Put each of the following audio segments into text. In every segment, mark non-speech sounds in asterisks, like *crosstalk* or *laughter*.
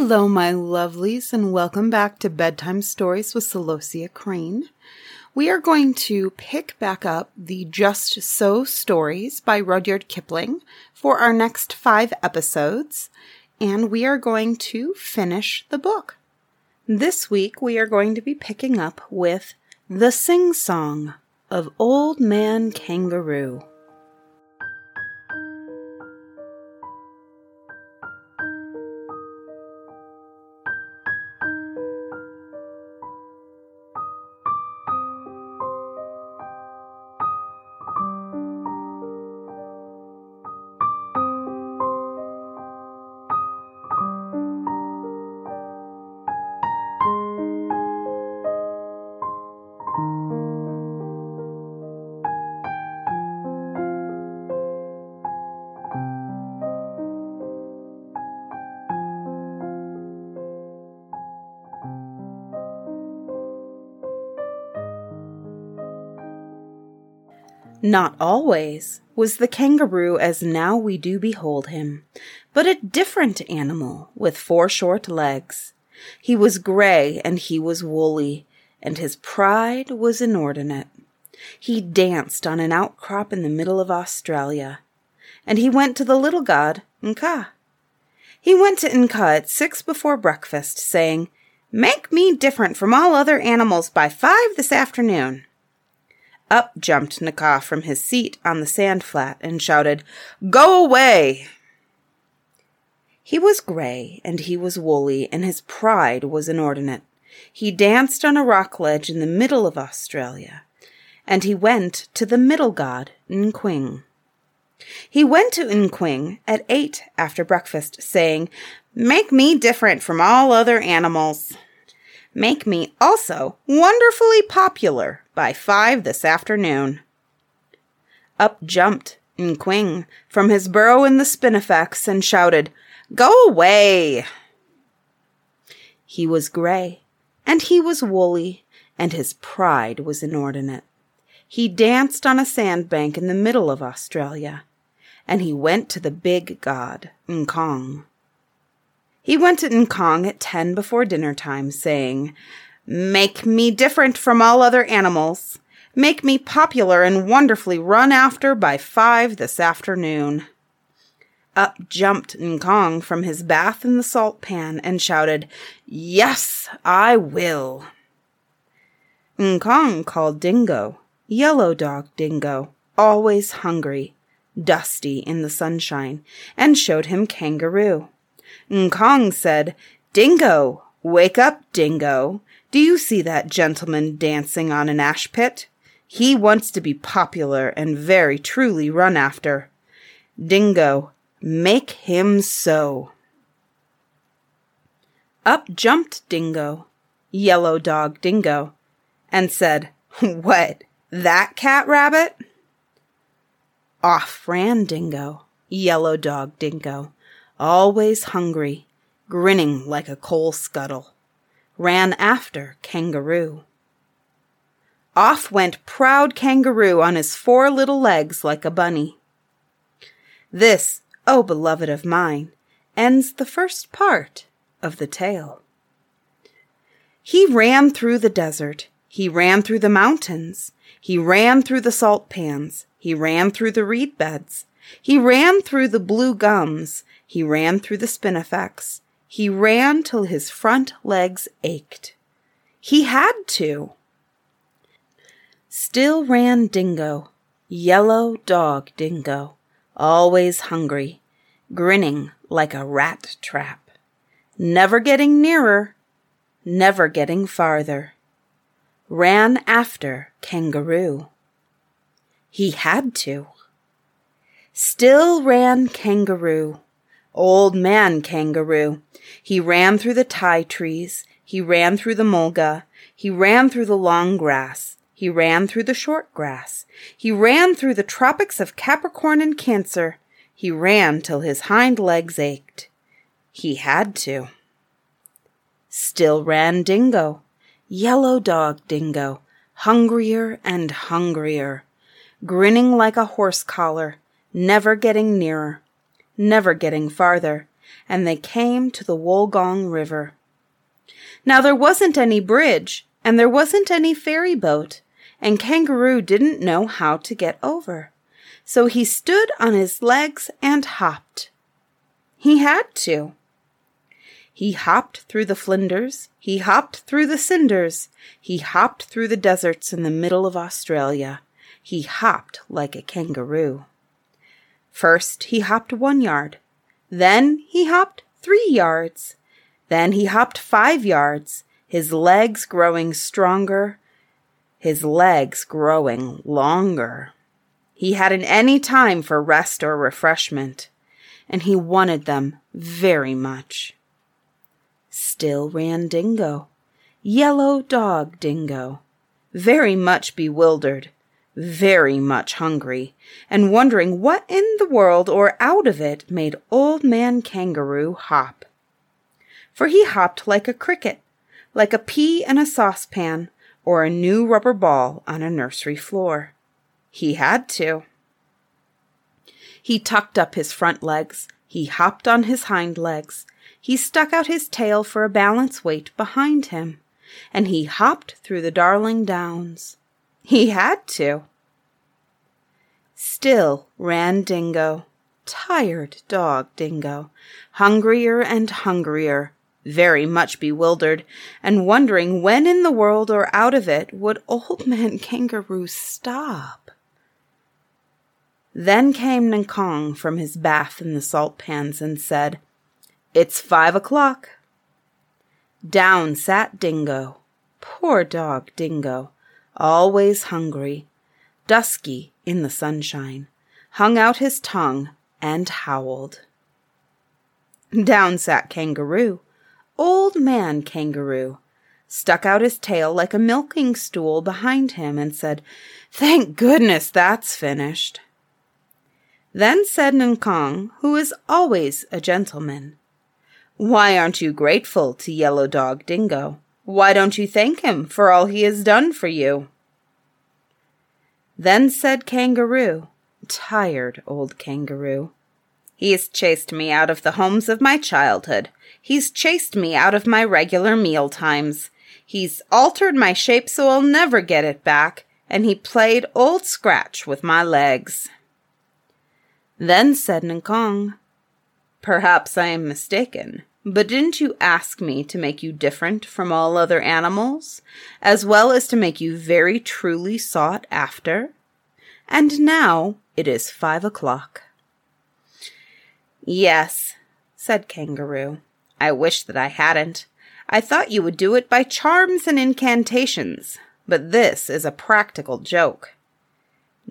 Hello, my lovelies, and welcome back to Bedtime Stories with Celosia Crane. We are going to pick back up the Just So stories by Rudyard Kipling for our next five episodes, and we are going to finish the book. This week, we are going to be picking up with The Sing Song of Old Man Kangaroo. Not always was the kangaroo as now we do behold him, but a different animal with four short legs. He was gray and he was woolly, and his pride was inordinate. He danced on an outcrop in the middle of Australia, and he went to the little god, Nqa. He went to Nqa at six before breakfast, saying, Make me different from all other animals by five this afternoon. Up jumped Nqa from his seat on the sand flat and shouted, Go away! He was gray and he was woolly, and his pride was inordinate. He danced on a rock ledge in the middle of Australia, and he went to the middle god, Nquing. He went to Nquing at eight after breakfast, saying, Make me different from all other animals. Make me also wonderfully popular by five this afternoon. Up jumped Nquing from his burrow in the spinifex and shouted, Go away! He was gray, and he was woolly, and his pride was inordinate. He danced on a sandbank in the middle of Australia, and he went to the big god, Nqong. He went to Nqong at ten before dinner time, saying, Make me different from all other animals. Make me popular and wonderfully run after by five this afternoon. Up jumped Nqong from his bath in the salt pan and shouted, Yes, I will. Nqong called Dingo, Yellow Dog Dingo, always hungry, dusty in the sunshine, and showed him Kangaroo. Nqong said, Dingo, wake up, Dingo. Do you see that gentleman dancing on an ash pit? He wants to be popular and very truly run after. Dingo, make him so. Up jumped Dingo, Yellow Dog Dingo, and said, *laughs* What, that cat rabbit? Off ran Dingo, Yellow Dog Dingo, always hungry, grinning like a coal scuttle, ran after Kangaroo. Off went proud Kangaroo on his four little legs like a bunny. This, O oh beloved of mine, ends the first part of the tale. He ran through the desert. He ran through the mountains. He ran through the salt pans. He ran through the reed beds. He ran through the blue gums. He ran through the spinifex. He ran till his front legs ached. He had to. Still ran Dingo, yellow dog Dingo, always hungry, grinning like a rat trap, never getting nearer, never getting farther. Ran after Kangaroo. He had to. Still ran Kangaroo, Old man kangaroo. He ran through the ti trees. He ran through the mulga. He ran through the long grass. He ran through the short grass. He ran through the tropics of Capricorn and Cancer. He ran till his hind legs ached. He had to. Still ran Dingo. Yellow dog Dingo. Hungrier and hungrier. Grinning like a horse collar. Never getting nearer never getting farther, and they came to the Wollgong River. Now there wasn't any bridge, and there wasn't any ferry boat, and Kangaroo didn't know how to get over. So he stood on his legs and hopped. He had to. He hopped through the flinders, he hopped through the cinders, he hopped through the deserts in the middle of Australia. He hopped like a kangaroo. First he hopped one yard, then he hopped three yards, then he hopped five yards, his legs growing stronger, his legs growing longer. He hadn't any time for rest or refreshment, and he wanted them very much. Still ran Dingo, yellow dog Dingo, very much bewildered, very much hungry, and wondering what in the world or out of it made Old Man Kangaroo hop. For he hopped like a cricket, like a pea in a saucepan, or a new rubber ball on a nursery floor. He had to. He tucked up his front legs, he hopped on his hind legs, he stuck out his tail for a balance weight behind him, and he hopped through the Darling Downs. He had to. Still ran Dingo, tired dog Dingo, hungrier and hungrier, very much bewildered, and wondering when in the world or out of it would Old Man Kangaroo stop. Then came Nqong from his bath in the salt pans and said, It's five o'clock. Down sat Dingo, poor dog Dingo, always hungry, dusky in the sunshine, hung out his tongue and howled. Down sat Kangaroo, old man kangaroo, stuck out his tail like a milking stool behind him and said, Thank goodness that's finished. Then said Nqong, who is always a gentleman, Why aren't you grateful to Yellow Dog Dingo? Why don't you thank him for all he has done for you? Then said Kangaroo, tired old kangaroo, He's chased me out of the homes of my childhood. He's chased me out of my regular meal times. He's altered my shape so I'll never get it back, and he played Old Scratch with my legs. Then said Nqong, Perhaps I am mistaken, but didn't you ask me to make you different from all other animals, as well as to make you very truly sought after? And now it is five o'clock. Yes, said Kangaroo. I wish that I hadn't. I thought you would do it by charms and incantations, but this is a practical joke.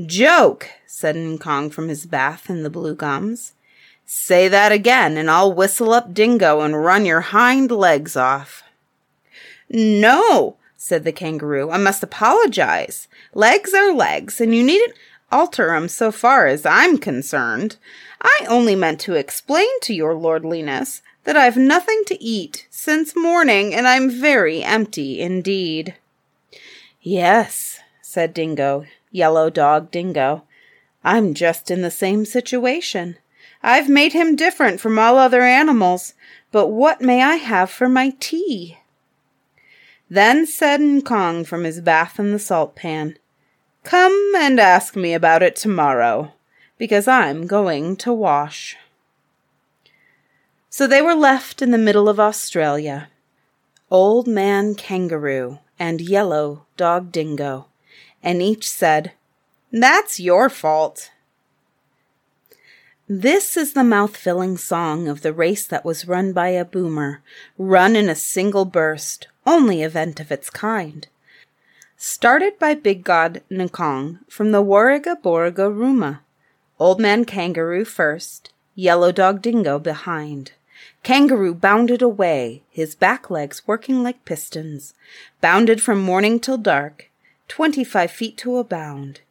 Joke, said Nqong from his bath in the blue gums. Say that again, and I'll whistle up Dingo and run your hind legs off. No, said the kangaroo, I must apologize. Legs are legs, and you needn't alter 'em so far as I'm concerned. I only meant to explain to your lordliness that I've nothing to eat since morning, and I'm very empty indeed. Yes, said Dingo, yellow dog Dingo. I'm just in the same situation. I've made him different from all other animals, but what may I have for my tea? Then said Nqong from his bath in the salt pan, Come and ask me about it tomorrow because I'm going to wash. So they were left in the middle of Australia. Old Man Kangaroo and Yellow Dog Dingo, and each said, That's your fault. This is the mouth filling song of the race that was run by a boomer, run in a single burst, only event of its kind. Started by Big God Nqong from the Warrigaborrigarooma, Old Man Kangaroo first, Yellow Dog Dingo behind. Kangaroo bounded away, his back legs working like pistons, bounded from morning till dark, twenty-five feet to a bound.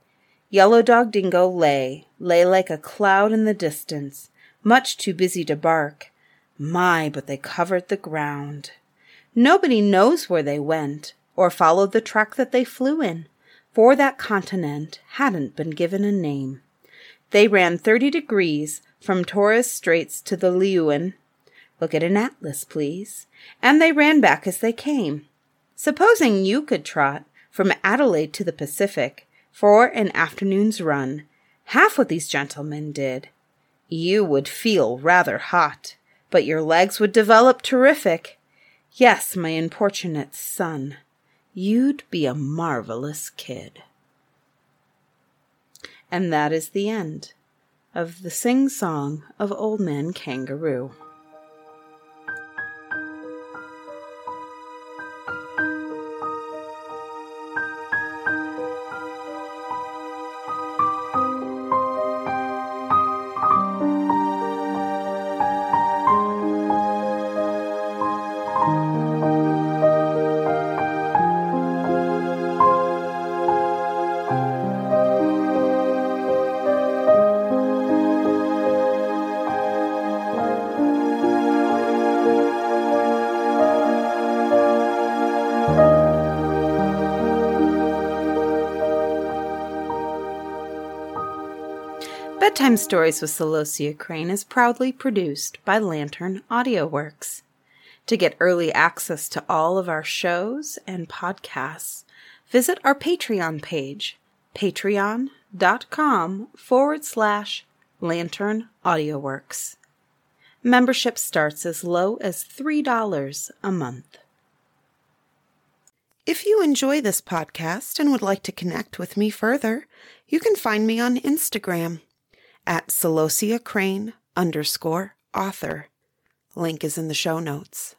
Yellow Dog Dingo lay, lay like a cloud in the distance, much too busy to bark. My, but they covered the ground. Nobody knows where they went, or followed the track that they flew in, for that continent hadn't been given a name. They ran 30 degrees from Torres Straits to the Leeuwin, Look at an atlas, please. And they ran back as they came. Supposing you could trot from Adelaide to the Pacific for an afternoon's run, half what these gentlemen did, you would feel rather hot, but your legs would develop terrific. Yes, my importunate son, you'd be a marvelous kid. And that is the end of the sing song of Old Man Kangaroo. Bedtime Stories with Celosia Crane is proudly produced by Lantern Audio Works. To get early access to all of our shows and podcasts, visit our Patreon page, patreon.com forward slash Lantern Audio Works. Membership starts as low as $3 a month. If you enjoy this podcast and would like to connect with me further, you can find me on Instagram at Celosia Crane underscore author. Link is in the show notes.